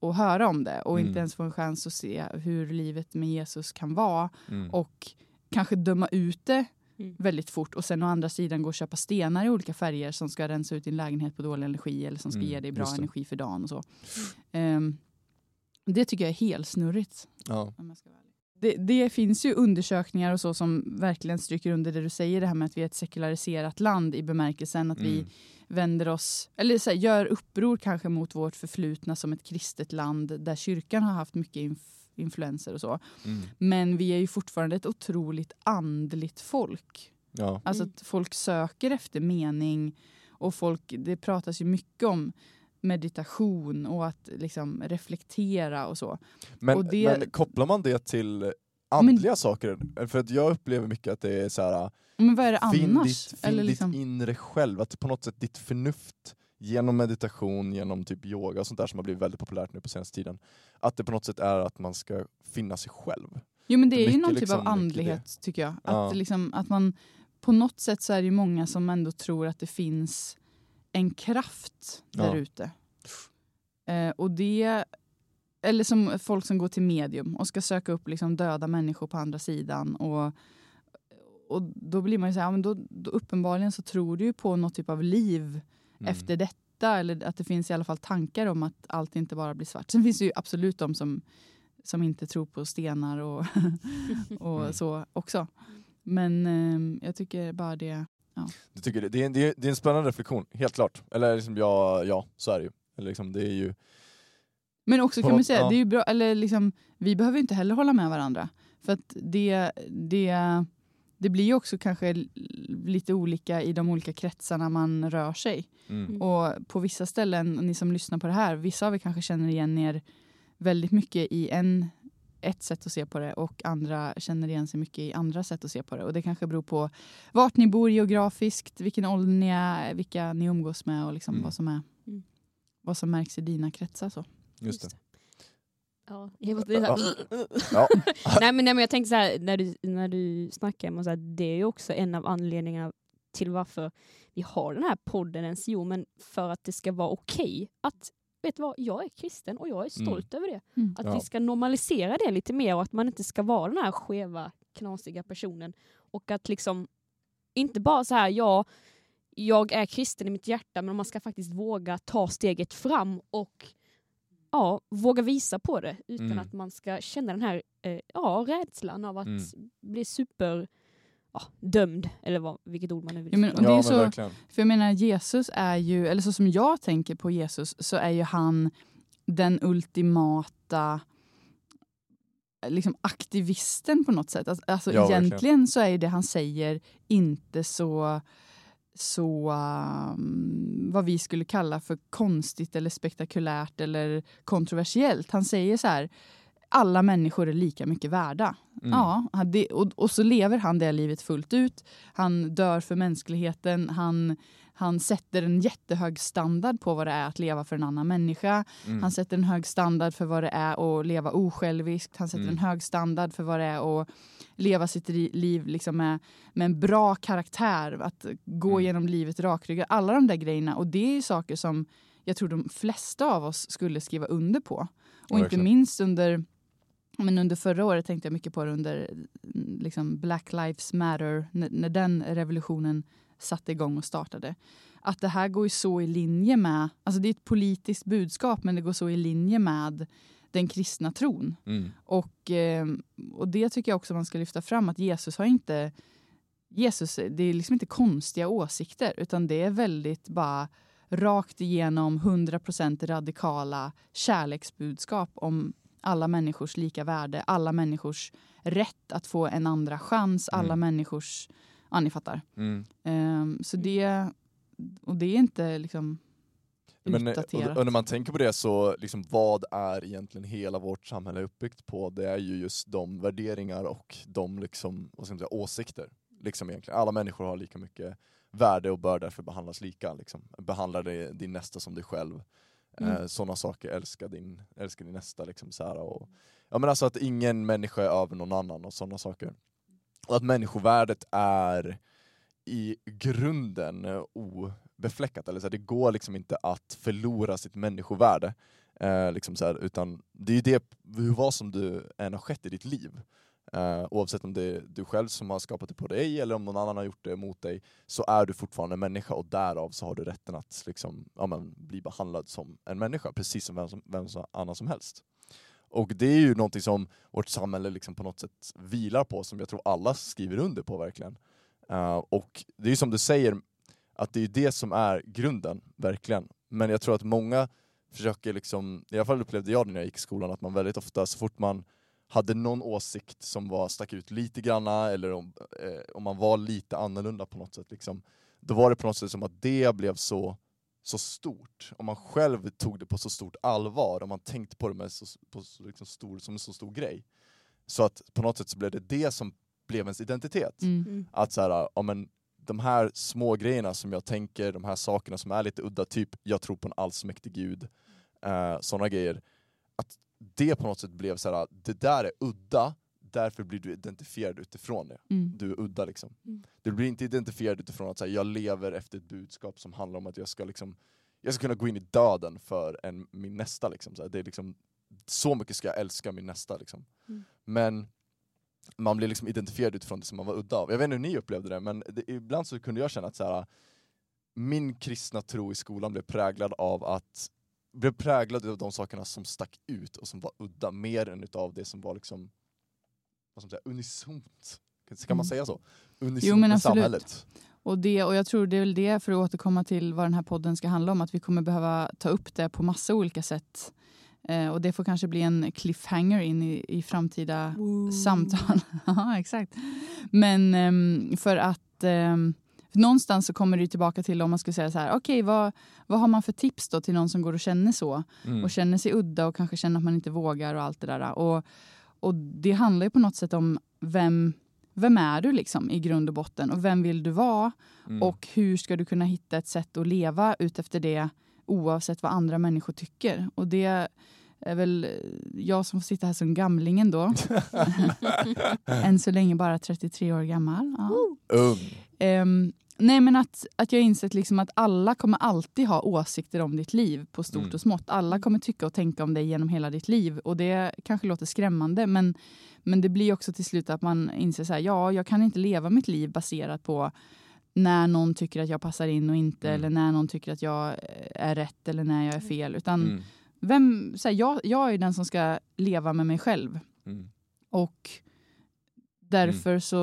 att höra om det och Mm. inte ens få en chans att se hur livet med Jesus kan vara Mm. och kanske döma ut det Mm. väldigt fort och sen å andra sidan gå och köpa stenar i olika färger som ska rensa ut din lägenhet på dålig energi eller som ska Mm, ge dig bra energi för dagen och så. Ehm, det tycker jag är helt snurrigt. Ja. Det, det finns ju undersökningar och så som verkligen stryker under det du säger, det här med att vi är ett sekulariserat land i bemärkelsen att vi Mm. Vänder oss, eller så här, gör uppror kanske mot vårt förflutna som ett kristet land där kyrkan har haft mycket inf- influenser och så. Mm. Men vi är ju fortfarande ett otroligt andligt folk. Ja. Alltså att folk söker efter mening och folk, det pratas ju mycket om meditation och att liksom reflektera och så. Men, Och det- men kopplar man det till andliga saker? För att jag upplever mycket att det är så här, Men vad är det finn annars? ditt, finn Eller ditt liksom, inre själv, att på något sätt ditt förnuft genom meditation, genom typ yoga och sånt där som har blivit väldigt populärt nu på senaste tiden. Att det på något sätt är att man ska finna sig själv. jo men det är ju mycket någon typ liksom, av mycket andlighet tycker jag. Ja. Att, liksom, att man på något sätt så är det ju många som ändå tror att det finns en kraft där Ja. ute. Eh, och det, eller som folk som går till medium och ska söka upp liksom döda människor på andra sidan. Och, och då blir man ju så här, ja, men då, då uppenbarligen så tror du ju på något typ av liv Mm. efter detta. Eller att det finns i alla fall tankar om att allt inte bara blir svart. Sen finns det ju absolut de som, som inte tror på stenar och, och Mm. så också. Men eh, jag tycker bara det... Du tycker det, det, är en, det, är, det är en spännande reflektion, helt klart. Eller liksom, ja, ja, så är det ju. Eller liksom, det är ju Men också kan man säga, ja. det är ju bra, eller liksom, vi behöver inte heller hålla med varandra. För att det, det, det blir ju också kanske lite olika i de olika kretsarna man rör sig. mm. Mm. Och på vissa ställen, ni som lyssnar på det här, vissa av er kanske känner igen er väldigt mycket i en, ett sätt att se på det och andra känner igen sig mycket i andra sätt att se på det. Och det kanske beror på vart ni bor geografiskt, vilken ålder ni är, vilka ni umgås med och liksom Mm. vad, som är, Mm. vad som märks i dina kretsar. Så. Just det. Ja, jag måste, det här, Ja. nej, men, nej, men jag tänkte så här, när du, när du snackar om så här, det är ju också en av anledningarna till varför vi har den här podden ens. Jo, men för att det ska vara okej att, vet du vad, jag är kristen och jag är stolt över det. Mm. Att Ja. vi ska normalisera det lite mer och att man inte ska vara den här skeva, knasiga personen. Och att liksom, inte bara så här, ja, jag är kristen i mitt hjärta, men man ska faktiskt våga ta steget fram och ja, våga visa på det utan Mm. att man ska känna den här eh, ja, rädslan av att Mm. bli super ja, dömd, eller vad, vilket ord man nu vill Ja, men- det är Ja, så- verkligen. För jag menar Jesus är ju, eller så som jag tänker på Jesus, så är ju han den ultimata liksom aktivisten på något sätt. Alltså, alltså Ja, verkligen. egentligen så är ju det han säger inte så så um, vad vi skulle kalla för konstigt eller spektakulärt eller kontroversiellt. Han säger så här, alla människor är lika mycket värda. Mm. Ja, det, och, och så lever han det livet fullt ut. Han dör för mänskligheten. Han, han sätter en jättehög standard på vad det är att leva för en annan människa. Mm. Han sätter en hög standard för vad det är att leva osjälviskt. Han sätter Mm. en hög standard för vad det är att leva sitt liv liksom med, med en bra karaktär. Att gå Mm. genom livet rakryggad. Alla de där grejerna. Och det är saker som jag tror de flesta av oss skulle skriva under på. Och inte Verkligen. minst under men under förra året tänkte jag mycket på det under mm, liksom Black Lives Matter, när, när den revolutionen satte igång och startade. Att det här går ju så i linje med, alltså det är ett politiskt budskap men det går så i linje med den kristna tron. Mm. Och, eh, och det tycker jag också man ska lyfta fram att Jesus har inte Jesus, det är liksom inte konstiga åsikter utan det är väldigt bara rakt igenom 100% radikala kärleksbudskap om alla människors lika värde, alla människors rätt att få en andra chans, alla Mm. människors... Ja, ni fattar. Mm. Ehm, så det... Och det är inte liksom... Men, eh, och, och när man tänker på det så, liksom, vad är egentligen hela vårt samhälle uppbyggt på? Det är ju just de värderingar och de liksom, vad ska man säga, åsikter. Liksom egentligen. Alla människor har lika mycket värde och bör därför behandlas lika. Liksom. Behandla dig, din nästa som dig själv. Mm. Eh, Sådana saker, älska din, älska din nästa. Liksom, så här, och, ja, men alltså att ingen människa är över någon annan och sådana saker. Och att människovärdet är i grunden eh, obefläckat. Eller så här, det går liksom inte att förlora sitt människovärde. Eh, liksom så här, utan det är ju det, hur vad som du än har skett i ditt liv. Eh, oavsett om det är du själv som har skapat det på dig eller om någon annan har gjort det mot dig, så är du fortfarande en människa och därav så har du rätten att liksom, ja, men, bli behandlad som en människa, precis som vem, som, vem som, annan som helst. Och det är ju någonting som vårt samhälle liksom på något sätt vilar på, som jag tror alla skriver under på verkligen. Uh, och det är ju som du säger, att det är det som är grunden, verkligen. Men jag tror att många försöker, liksom, i alla fall upplevde jag det när jag gick i skolan, att man väldigt ofta så fort man hade någon åsikt som var, stack ut lite granna, eller om, eh, om man var lite annorlunda på något sätt, liksom, då var det på något sätt som att det blev så, så stort. Om man själv tog det på så stort allvar, om man tänkte på det med så, på så liksom stor, som en så stor grej. Så att på något sätt så blev det det som blev ens identitet. Mm. Mm. Att så här, ja, men de här små grejerna som jag tänker, de här sakerna som är lite udda, typ jag tror på en allsmäktig gud, eh, sådana grejer. Att det på något sätt blev så här, det där är udda, därför blir du identifierad utifrån det. Mm. Du är udda liksom. Mm. Du blir inte identifierad utifrån att så här, jag lever efter ett budskap som handlar om att jag ska liksom jag ska kunna gå in i döden för en, min nästa. Liksom. Så, här, det är liksom, så mycket ska jag älska min nästa. Liksom. Mm. Men man blir liksom identifierad utifrån det som man var udda av. Jag vet inte hur ni upplevde det, men det, ibland så kunde jag känna att så här, min kristna tro i skolan blev präglad av att blev präglad av de sakerna som stack ut och som var udda, mer än utav det som var liksom vad ska man säga, unisont. Kan man säga så? Unisont Jo, men med absolut. samhället. Och, det, och jag tror det är väl det, för att återkomma till vad den här podden ska handla om, att vi kommer behöva ta upp det på massa olika sätt. Eh, och det får kanske bli en cliffhanger in i, i framtida samtal. ja, exakt. Men ehm, för att ehm, för någonstans så kommer det tillbaka till om man skulle säga så här, okej vad, vad har man för tips då till någon som går och känner så? Mm. och känner sig udda och kanske känner att man inte vågar och allt det där. Och, och det handlar ju på något sätt om vem, vem är du liksom i grund och botten och vem vill du vara Mm. och hur ska du kunna hitta ett sätt att leva utefter det oavsett vad andra människor tycker. Och det är väl jag som får sitta här som gamlingen då. Än så länge bara 33 år gammal. Ja. Ung. Ehm, nej men att, att jag insett liksom att alla kommer alltid ha åsikter om ditt liv på stort Mm. och smått. Alla kommer tycka och tänka om dig genom hela ditt liv. Och det kanske låter skrämmande men, men det blir också till slut att man inser så här, ja jag kan inte leva mitt liv baserat på när någon tycker att jag passar in och inte Mm. eller när någon tycker att jag eh, är rätt eller när jag är fel. Utan Mm. vem, så här, jag, jag är den som ska leva med mig själv. Mm. Och därför så,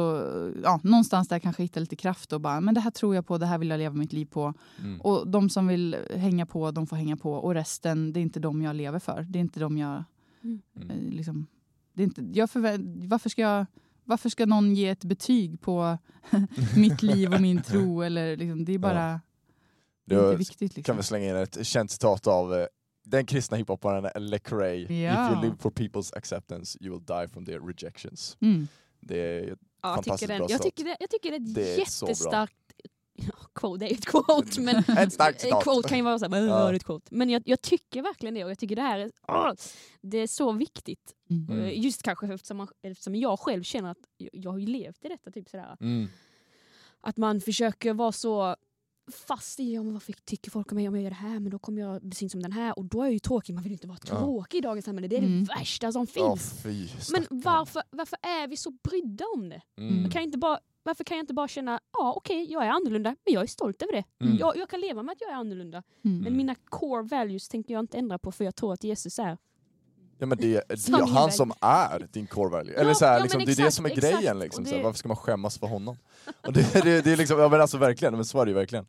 ja, någonstans där kanske hitta lite kraft och bara, men det här tror jag på, det här vill jag leva mitt liv på. Mm. Och de som vill hänga på, de får hänga på. Och resten, det är inte de jag lever för. Det är inte de jag, Mm. eh, liksom, det är inte, jag förvä- varför ska jag varför ska någon ge ett betyg på mitt liv och min tro? Eller liksom, det är bara det är inte viktigt. kan Liksom. vi slänga in ett känt citat av eh, den kristna hiphopparen Lecrae. Ja. If you live for people's acceptance you will die from their rejections. Mm. Det är Ja, jag, Fantastiskt tycker bra jag, tycker det, jag tycker det är ett Det är jättestarkt Ja, quote, det är ju ett quote, men ett starkt citat. quote kan ju vara så här, Ja. ett quote. Men jag, jag tycker verkligen det och jag tycker det här är, åh, det är så viktigt. Mm. Mm. Eh, Just kanske eftersom, man, eftersom jag själv känner att jag, jag har ju levt i detta. Typ sådär. Mm. Att man försöker vara så fast i ja, men varför tycker folk om mig om jag gör det här men då kommer jag bli syn som den här och då är jag ju tråkig. Man vill inte vara Ja. tråkig i dagens samhälle. Det är Mm. det värsta som Ja, finns. fy, men varför, varför är vi så brydda om det? Mm. Man kan inte bara, varför kan jag inte bara känna ja okej jag är annorlunda men jag är stolt över det. Mm. Jag, jag kan leva med att jag är annorlunda. Mm. Men mina core values tänker jag inte ändra på för jag tror att Jesus är. Ja men det, det är han som är din core value. Eller så här, ja, liksom, det är det exakt, som är exakt. grejen. Liksom, Och så här, det- varför ska man skämmas för honom? Och det, det, det är liksom, ja men alltså verkligen, men så är det ju verkligen.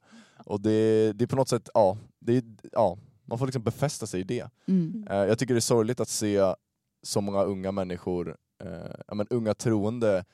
Och det, det är på något sätt, ja, det ja, man får liksom befästa sig i det. Mm. Eh, jag tycker det är sorgligt att se så många unga människor, eh, ja, men unga troende,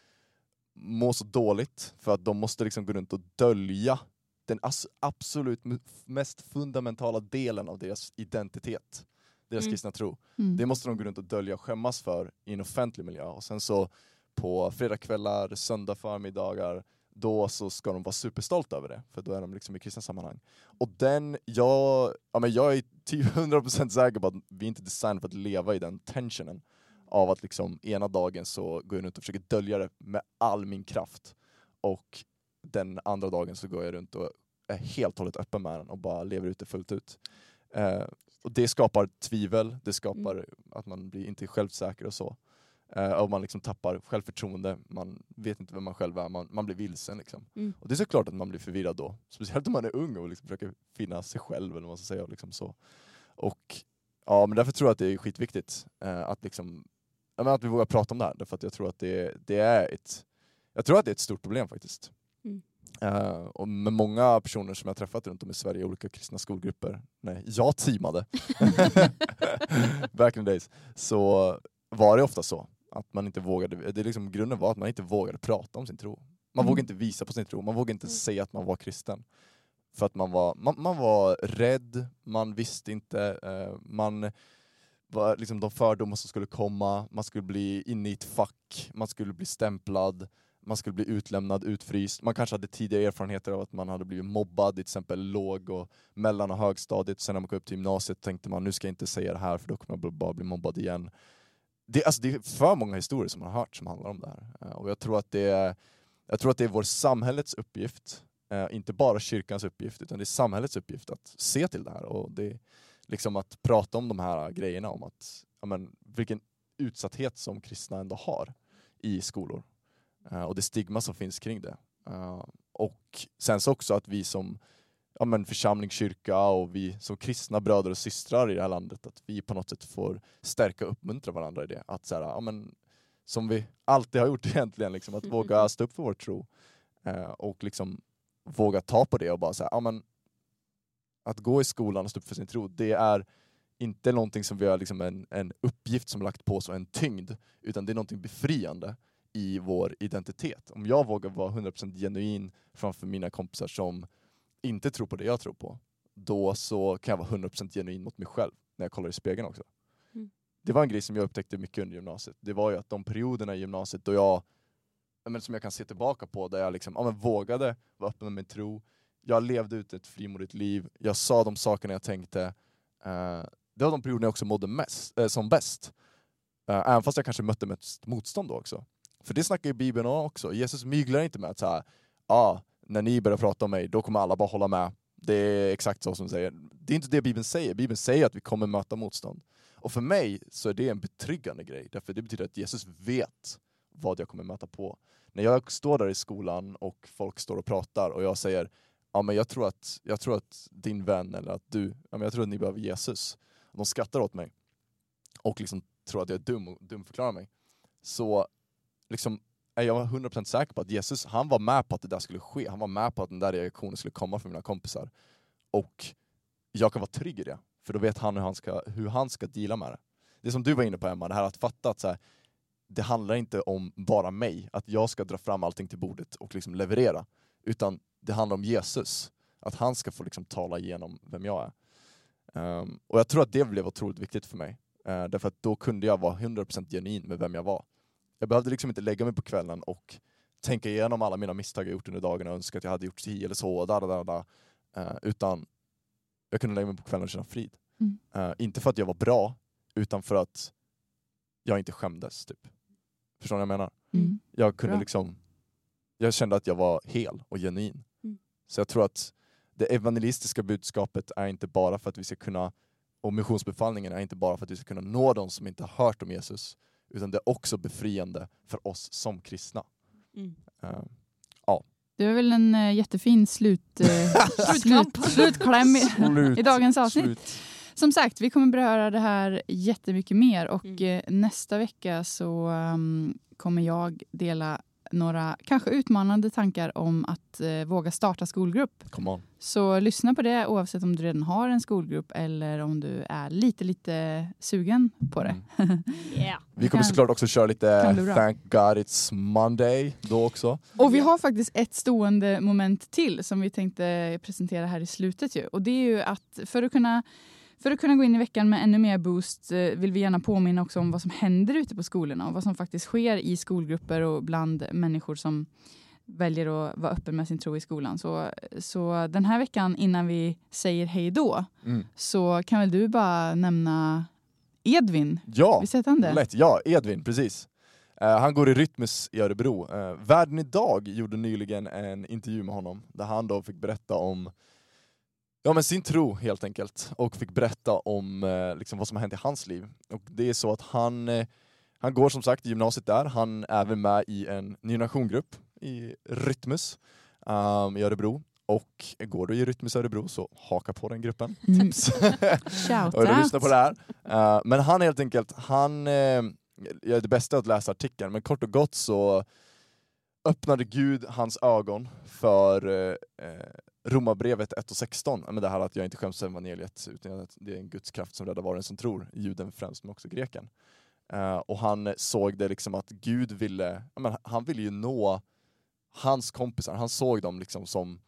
må så dåligt för att de måste liksom gå runt och dölja den absolut mest fundamentala delen av deras identitet, deras Mm. kristna tro. Mm. Det måste de gå runt och dölja och skämmas för i en offentlig miljö. Och sen så på fredagskvällar, söndag förmiddagar, då så ska de vara superstolta över det, för då är de liksom i kristna sammanhang. Och den, jag, ja, men jag är typ 100% säker på att vi inte är designade för att leva i den tensionen av att liksom ena dagen så går jag runt och försöker dölja det med all min kraft och den andra dagen så går jag runt och är helt och hållet öppen med den och bara lever ut det fullt ut. Eh, och det skapar tvivel, det skapar att man blir inte självsäker och så. Eh, och man liksom tappar självförtroende, man vet inte vem man själv är, man, man blir vilsen. Liksom. Mm. Och det är såklart att man blir förvirrad då. Speciellt om man är ung och liksom försöker finna sig själv eller vad man ska säga. Liksom så. Och ja, men därför tror jag att det är skitviktigt eh, att, liksom, att vi vågar prata om det här. Därför att jag tror att det, det är ett jag tror att det är ett stort problem faktiskt. Eh, och med många personer som jag träffat runt om i Sverige, olika kristna skolgrupper, nej, jag teamade, back in the days, så var det ofta så att man inte vågade, det liksom, grunden var att man inte vågade prata om sin tro. Man Mm. vågade inte visa på sin tro, man vågade inte Mm. säga att man var kristen. För att man var, man, man var rädd, man visste inte, eh, man var liksom de fördomar som skulle komma, man skulle bli inne i ett fack, man skulle bli stämplad, man skulle bli utlämnad, utfryst. Man kanske hade tidigare erfarenheter av att man hade blivit mobbad i till exempel låg och mellan och högstadiet. Sen när man kom upp till gymnasiet tänkte man nu ska jag inte säga det här för då kommer jag bara bli mobbad igen. Det, alltså, det är för många historier som man har hört som handlar om det här. Eh, och jag tror att det är, jag tror att det är vår samhällets uppgift, eh, inte bara kyrkans uppgift, utan det är samhällets uppgift att se till det här. Och det, liksom att prata om de här grejerna, om att, ja, men, vilken utsatthet som kristna ändå har i skolor. Eh, och det stigma som finns kring det. Eh, och sen så också att vi som ja, men församling, kyrka och vi som kristna bröder och systrar i det här landet, att vi på något sätt får stärka och uppmuntra varandra i det. Att så här, ja, men, som vi alltid har gjort egentligen, liksom, att våga stå upp för vår tro. Eh, och liksom våga ta på det och bara säga, ja men att gå i skolan och stå upp för sin tro, det är inte någonting som vi har liksom en, en uppgift som lagt på oss och en tyngd, utan det är någonting befriande i vår identitet. Om jag vågar vara 100% genuin framför mina kompisar som inte tror på det jag tror på, då så kan jag vara 100% genuin mot mig själv när jag kollar i spegeln också. Mm. Det var en grej som jag upptäckte mycket under gymnasiet. Det var ju att de perioderna i gymnasiet då jag, ja, men som jag kan se tillbaka på, där jag liksom, ja, men vågade vara öppen med min tro, jag levde ut ett frimodigt liv, jag sa de sakerna jag tänkte. Eh, det var de perioderna jag också mådde mest, eh, som bäst. Eh, även fast jag kanske mötte mest motstånd då också. För det snackar ju Bibeln om också. Jesus myglar inte med att så här, ah, när ni börjar prata om mig, då kommer alla bara hålla med. Det är exakt så som säger. Det är inte det Bibeln säger. Bibeln säger att vi kommer möta motstånd. Och för mig så är det en betryggande grej, därför det betyder att Jesus vet vad jag kommer möta på. När jag står där i skolan och folk står och pratar och jag säger ja, men jag, tror att, jag tror att din vän eller att du, ja, men jag tror att ni behöver Jesus. Och de skrattar åt mig och liksom tror att jag är dum och dumförklarar mig. Så liksom är jag 100% säker på att Jesus, han var med på att det där skulle ske. Han var med på att den där reaktionen skulle komma från mina kompisar. Och jag kan vara trygg i det, för då vet han hur han ska, hur han ska deala med det. Det som du var inne på Emma, det här att fatta att så här, det handlar inte om bara mig, att jag ska dra fram allting till bordet och liksom leverera. Utan det handlar om Jesus, att han ska få liksom tala igenom vem jag är. Um, och jag tror att det blev otroligt viktigt för mig. Uh, därför att då kunde jag vara 100% genuin med vem jag var. Jag behövde liksom inte lägga mig på kvällen och tänka igenom alla mina misstag jag gjort under dagen och önska att jag hade gjort si eller så, da, da, da. Eh, utan jag kunde lägga mig på kvällen och känna frid. Mm. Eh, inte för att jag var bra, utan för att jag inte skämdes. Typ. Förstår ni vad jag menar? Mm. Jag kunde Bra. liksom, jag kände att jag var hel och genuin. Mm. Så jag tror att det evangelistiska budskapet är inte bara för att vi ska kunna, och missionsbefallningen är inte bara för att vi ska kunna nå de som inte har hört om Jesus, utan det är också befriande för oss som kristna. Mm. Eh, Det var väl en eh, jättefin slut, eh, slut, slutkläm i, slut, i dagens avsnitt. slut. Som sagt, vi kommer beröra det här jättemycket mer och Mm. eh, nästa vecka så ehm, kommer jag dela några kanske utmanande tankar om att eh, våga starta skolgrupp. Come on. Så lyssna på det oavsett om du redan har en skolgrupp eller om du är lite, lite sugen på det. Mm. Yeah. Vi kommer såklart också köra lite. Thank God It's Monday då också. Och vi har faktiskt ett stående moment till som vi tänkte presentera här i slutet. Ju. Och det är ju att för att kunna för att kunna gå in i veckan med ännu mer boost eh, vill vi gärna påminna också om vad som händer ute på skolorna och vad som faktiskt sker i skolgrupper och bland människor som väljer att vara öppen med sin tro i skolan. Så, så den här veckan innan vi säger hej då Mm. så kan väl du bara nämna Edvin? Ja, Visst han det? lätt. Ja, Edvin, precis. Eh, han går i Rytmus i Örebro. Uh, Världen idag gjorde nyligen en intervju med honom där han då fick berätta om ja, men sin tro helt enkelt och fick berätta om eh, liksom vad som har hänt i hans liv. Och det är så att han, eh, han går som sagt i gymnasiet där, han är även med i en ny nationgrupp i Rytmus um, i Örebro. Och går du i Rytmus Örebro så haka på den gruppen. Mm. Shout och du lyssnar på det här. Eh, men han helt enkelt, han uh, gör det bästa att läsa artikeln, men kort och gott så öppnade Gud hans ögon för uh, Romarbrevet 1 och 16, men det här att jag inte skäms för evangeliet, utan att det är en Guds kraft som räddar var och en som tror, juden främst men också greken. Eh, och han såg det liksom att Gud ville, men han ville ju nå hans kompisar, han såg dem liksom som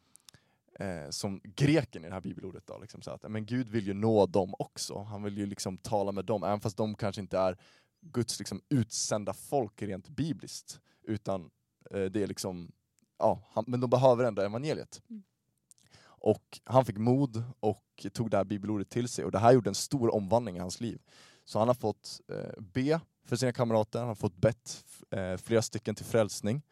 eh, som greken i det här bibelordet. Då, liksom, så att, men Gud vill ju nå dem också. Han vill ju liksom tala med dem, även fast de kanske inte är Guds liksom, utsända folk rent bibliskt. Utan eh, det är liksom, ja, han, men de behöver ändå evangeliet. Mm. Och han fick mod och tog det här bibelordet till sig och det här gjorde en stor omvandling i hans liv. Så han har fått eh, be för sina kamrater, han har fått bett eh, flera stycken till frälsning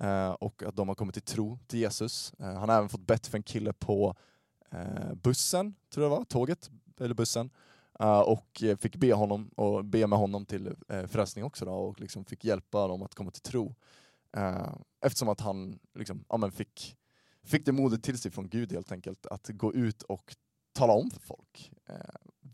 eh, och att de har kommit till tro till Jesus. Eh, han har även fått bett för en kille på eh, bussen, tror jag det var, tåget eller bussen. Eh, och fick be honom och be med honom till eh, frälsning också då, och liksom fick hjälpa dem att komma till tro. Eh, eftersom att han liksom, ja, men fick, fick det modet till sig från Gud helt enkelt att gå ut och tala om för folk eh,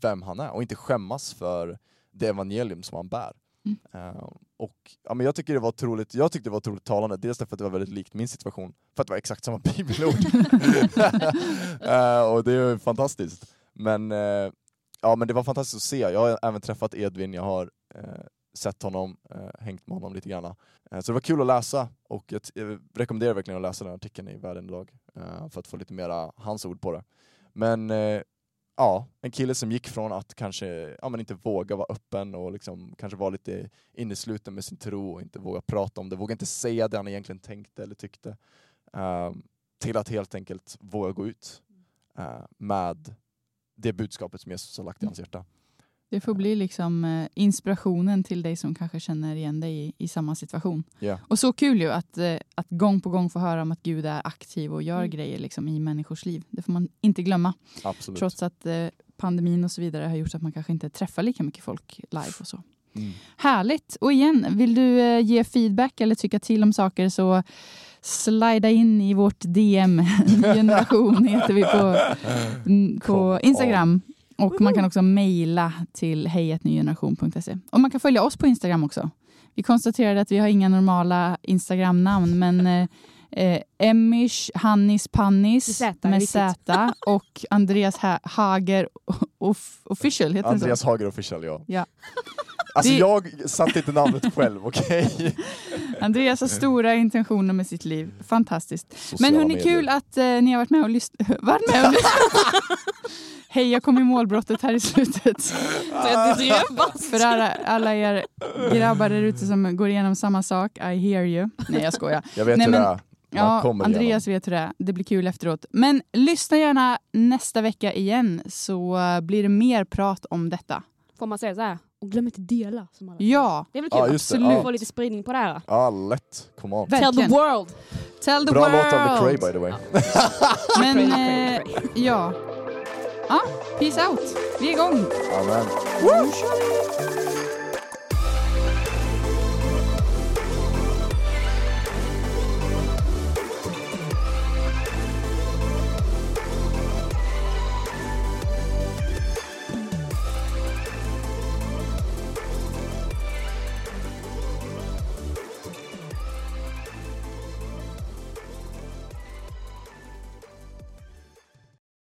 vem han är och inte skämmas för det evangelium som han bär. Mm. Eh, och ja, men jag, tycker det var otroligt, jag tyckte det var otroligt talande, dels därför att det var väldigt likt min situation, för att det var exakt samma bibelord. Eh, och det är ju fantastiskt. Men, eh, ja, men det var fantastiskt att se, jag har även träffat Edvin, jag har sett honom, eh, hängt med honom lite grann. Eh, så det var kul att läsa och jag, jag rekommenderar verkligen att läsa den artikeln i Världen idag eh, för att få lite mera hans ord på det. Men eh, ja, en kille som gick från att kanske ja, men inte våga vara öppen och liksom kanske vara lite innesluten med sin tro och inte våga prata om det, våga inte säga det han egentligen tänkte eller tyckte, eh, till att helt enkelt våga gå ut eh, med det budskapet som Jesus har lagt i hans hjärta. Det får bli liksom eh, inspirationen till dig som kanske känner igen dig i, i samma situation. Ja. Och så kul ju att, eh, att gång på gång få höra om att Gud är aktiv och gör Mm. grejer liksom, i människors liv. Det får man inte glömma. Absolut. Trots att eh, pandemin och så vidare har gjort att man kanske inte träffar lika mycket folk live och så. Mm. Härligt! Och igen, vill du eh, ge feedback eller tycka till om saker så slida in i vårt DM. Generation heter vi på, mm, på on. Instagram. Och man kan också mejla till hejatnygeneration.se. Och man kan följa oss på Instagram också. Vi konstaterade att vi har inga normala Instagram-namn, men eh, eh, Emish Hannis Pannis Med Z, med riktigt. Z och Andreas ha Hager off Official, heter Andreas så? Hager official, ja. Ja. Alltså Det- jag satte inte namnet själv, okej? Andreas har stora intentioner med sitt liv. Fantastiskt. Men Sociala hörni, medier. kul att eh, ni har varit med och lyssnat. varit med och lyssnat. Hej, jag kom i målbrottet här i slutet. För alla, alla er grabbar där ute som går igenom samma sak, I hear you. Nej, jag skojar. Jag vet Nej, hur men- det är. Man Ja, Andreas vet hur det är. Det blir kul efteråt. Men lyssna gärna nästa vecka igen så blir det mer prat om detta. Får man säga så här? Och glöm inte dela. Som alla. Ja, Det är väl kul? Ja, just det. absolut. Ja. Få lite spridning på det här. Ja, lätt. Come on. Tell the Verkligen. world! Tell the Bra world. låt av The Cray by the way. Men Cray, eh, ja. Ja, peace out. Vi är igång. Amen. Woo!